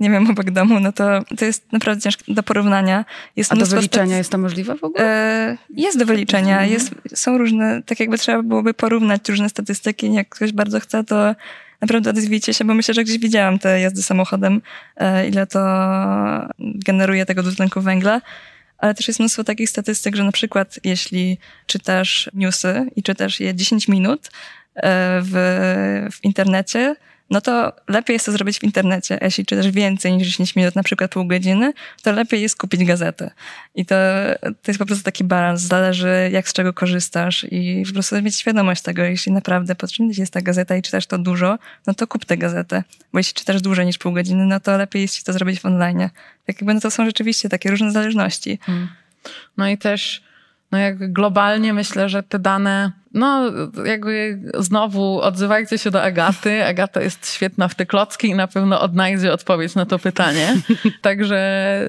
nie wiem, obok domu, no to, to jest naprawdę ciężkie do porównania. Jest A do wyliczenia jest to możliwe w ogóle? E, jest do wyliczenia. Mhm. Jest, są różne, tak jakby trzeba byłoby porównać różne statystyki. Jak ktoś bardzo chce, to naprawdę odezwijcie się, bo myślę, że gdzieś widziałam te jazdy samochodem, ile to generuje tego dwutlenku węgla ale też jest mnóstwo takich statystyk, że na przykład jeśli czytasz newsy i czytasz je 10 minut e, w, w internecie, no to lepiej jest to zrobić w internecie. Jeśli czytasz więcej niż 10 minut, na przykład pół godziny, to lepiej jest kupić gazetę. I to, to jest po prostu taki balans. Zależy, jak z czego korzystasz i po prostu mieć świadomość tego, jeśli naprawdę potrzebna jest ta gazeta i czytasz to dużo, no to kup tę gazetę. Bo jeśli czytasz dłużej niż pół godziny, no to lepiej jest ci to zrobić w online. Tak jakby no to są rzeczywiście takie różne zależności. Hmm. No i też no jak globalnie myślę, że te dane, no jakby znowu odzywajcie się do Agaty. Agata jest świetna w te klocki i na pewno odnajdzie odpowiedź na to pytanie. Także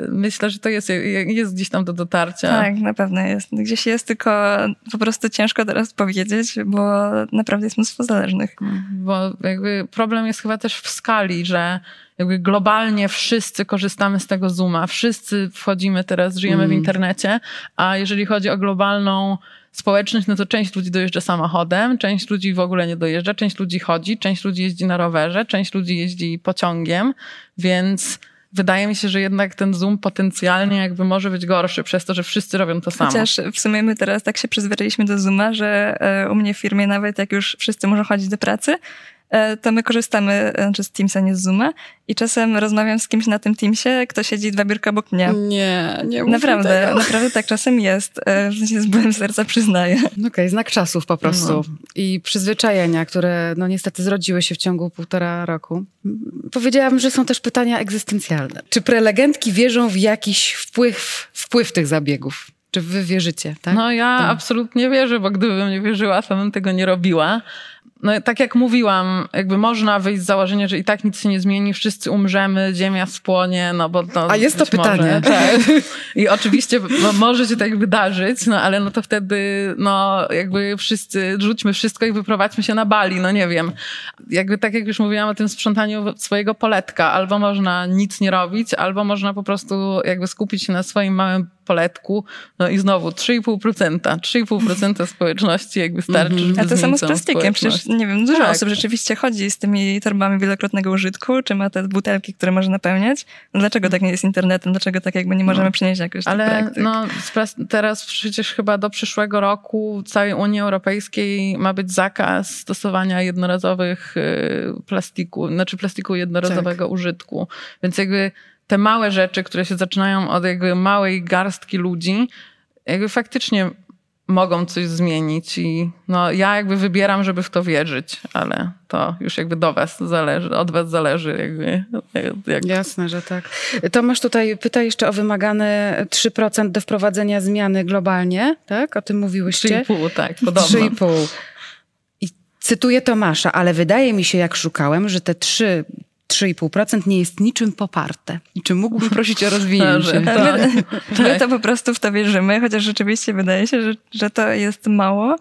myślę, że to jest, jest gdzieś tam do dotarcia. Tak, na pewno jest. Gdzieś jest, tylko po prostu ciężko teraz powiedzieć, bo naprawdę jest mnóstwo zależnych. Bo jakby problem jest chyba też w skali, że jakby globalnie wszyscy korzystamy z tego Zooma, wszyscy wchodzimy teraz, żyjemy mm. w internecie, a jeżeli chodzi o globalną społeczność, no to część ludzi dojeżdża samochodem, część ludzi w ogóle nie dojeżdża, część ludzi chodzi, część ludzi jeździ na rowerze, część ludzi jeździ pociągiem, więc wydaje mi się, że jednak ten Zoom potencjalnie jakby może być gorszy przez to, że wszyscy robią to samo. Chociaż w sumie my teraz tak się przyzwyczailiśmy do Zooma, że e, u mnie w firmie nawet jak już wszyscy muszą chodzić do pracy, to my korzystamy e, znaczy z Teamsa, nie z Zooma i czasem rozmawiam z kimś na tym Teamsie, kto siedzi dwa biurka obok mnie. Nie, nie Naprawdę, tego. naprawdę tak czasem jest. E, w sensie z bólem serca przyznaję. Okej, okay, znak czasów po prostu. No. I przyzwyczajenia, które no niestety zrodziły się w ciągu półtora roku. Powiedziałabym, że są też pytania egzystencjalne. Czy prelegentki wierzą w jakiś wpływ, wpływ tych zabiegów? Czy wy wierzycie, tak? No ja tak. absolutnie wierzę, bo gdybym nie wierzyła, to bym tego nie robiła. No tak jak mówiłam, jakby można wyjść z założenia, że i tak nic się nie zmieni, wszyscy umrzemy, ziemia spłonie, no bo to A jest to pytanie. Może, tak. I oczywiście no, może się tak wydarzyć, no ale no to wtedy no jakby wszyscy, rzućmy wszystko i wyprowadźmy się na Bali, no nie wiem. Jakby tak jak już mówiłam o tym sprzątaniu swojego poletka, albo można nic nie robić, albo można po prostu jakby skupić się na swoim małym poletku. No i znowu 3,5%. 3,5% społeczności jakby starczy, mm -hmm. A to samo z plastikiem. Przecież, nie wiem, dużo tak. osób rzeczywiście chodzi z tymi torbami wielokrotnego użytku, czy ma te butelki, które może napełniać. No dlaczego tak nie jest internetem? Dlaczego tak jakby nie możemy no. przynieść jakoś Ale praktyk? no teraz przecież chyba do przyszłego roku w całej Unii Europejskiej ma być zakaz stosowania jednorazowych y, plastiku, znaczy plastiku jednorazowego tak. użytku. Więc jakby te małe rzeczy, które się zaczynają od jakby małej garstki ludzi, jakby faktycznie mogą coś zmienić i no, ja jakby wybieram, żeby w to wierzyć, ale to już jakby do was zależy, od was zależy jakby. Jak... Jasne, że tak. Tomasz tutaj pyta jeszcze o wymagane 3% do wprowadzenia zmiany globalnie, tak? O tym mówiłyście? 3,5, tak, podobno. 3,5. I cytuję Tomasza, ale wydaje mi się, jak szukałem, że te 3 3,5% nie jest niczym poparte. I czy mógłbym prosić o rozwinięcie? my, my to po prostu w to wierzymy, chociaż rzeczywiście wydaje się, że, że to jest mało.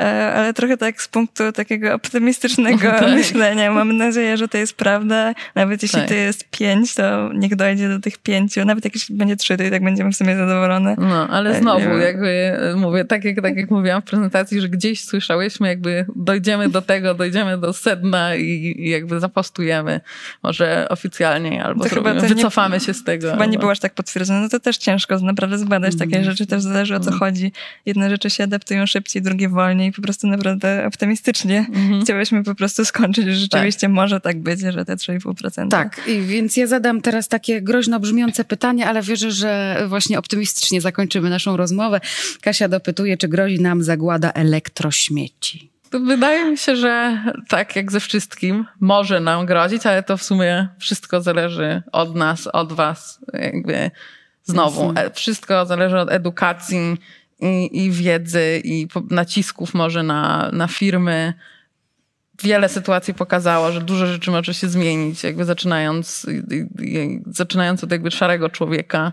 E, ale trochę tak z punktu takiego optymistycznego tak. myślenia. Mam nadzieję, że to jest prawda. Nawet jeśli tak. to jest pięć, to niech dojdzie do tych pięciu. Nawet jak będzie trzy, to i tak będziemy w sumie zadowolone. No, ale znowu, jakby e, mówię, tak jak, tak jak mówiłam w prezentacji, że gdzieś słyszałyśmy, jakby dojdziemy do tego, dojdziemy do sedna i, i jakby zapostujemy. Może oficjalnie, albo to zrobimy, to wycofamy nie, się z tego. Chyba albo... nie było aż tak potwierdzone. No to też ciężko naprawdę zbadać mm. takie rzeczy. Też zależy o co mm. chodzi. Jedne rzeczy się adaptują szybciej, drugie wolniej i po prostu naprawdę optymistycznie mhm. chciałyśmy po prostu skończyć, że rzeczywiście tak. może tak być, że te 3,5%. Tak, i więc ja zadam teraz takie groźno brzmiące pytanie, ale wierzę, że właśnie optymistycznie zakończymy naszą rozmowę. Kasia dopytuje, czy grozi nam zagłada elektrośmieci. Wydaje mi się, że tak jak ze wszystkim może nam grozić, ale to w sumie wszystko zależy od nas, od was. Jakby znowu, e, wszystko zależy od edukacji, i, i wiedzy i nacisków może na, na firmy. Wiele sytuacji pokazało, że dużo rzeczy może się zmienić, jakby zaczynając, zaczynając od jakby szarego człowieka.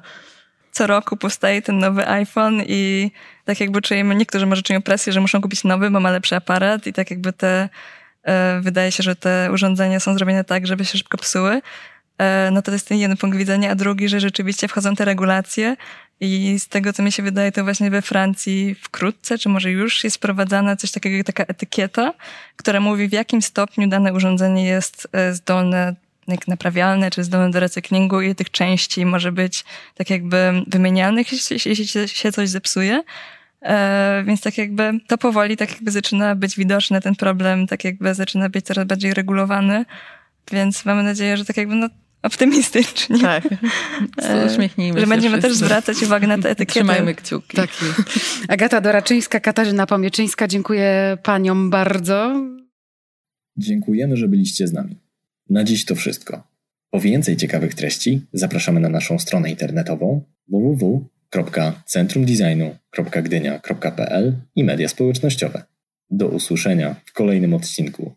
Co roku powstaje ten nowy iPhone i tak jakby czujemy, niektórzy może czują presję, że muszą kupić nowy, bo ma lepszy aparat i tak jakby te, e, wydaje się, że te urządzenia są zrobione tak, żeby się szybko psuły. E, no to jest ten jeden punkt widzenia, a drugi, że rzeczywiście wchodzą te regulacje i z tego, co mi się wydaje, to właśnie we Francji wkrótce, czy może już jest wprowadzana coś takiego jak taka etykieta, która mówi, w jakim stopniu dane urządzenie jest e, zdolne jak naprawialne, czy zdolne do recyklingu i tych części może być tak jakby wymienialnych, jeśli się coś zepsuje. E, więc tak jakby to powoli tak jakby zaczyna być widoczne, ten problem tak jakby zaczyna być coraz bardziej regulowany. Więc mamy nadzieję, że tak jakby no, optymistycznie. Tak. Uśmiechnijmy Że będziemy wszyscy. też zwracać uwagę na te etykiety. Trzymajmy kciuki. Tak. Agata Doraczyńska, Katarzyna Pomieczyńska, dziękuję paniom bardzo. Dziękujemy, że byliście z nami. Na dziś to wszystko. Po więcej ciekawych treści zapraszamy na naszą stronę internetową www.centrumdesignu.gdynia.pl i media społecznościowe. Do usłyszenia w kolejnym odcinku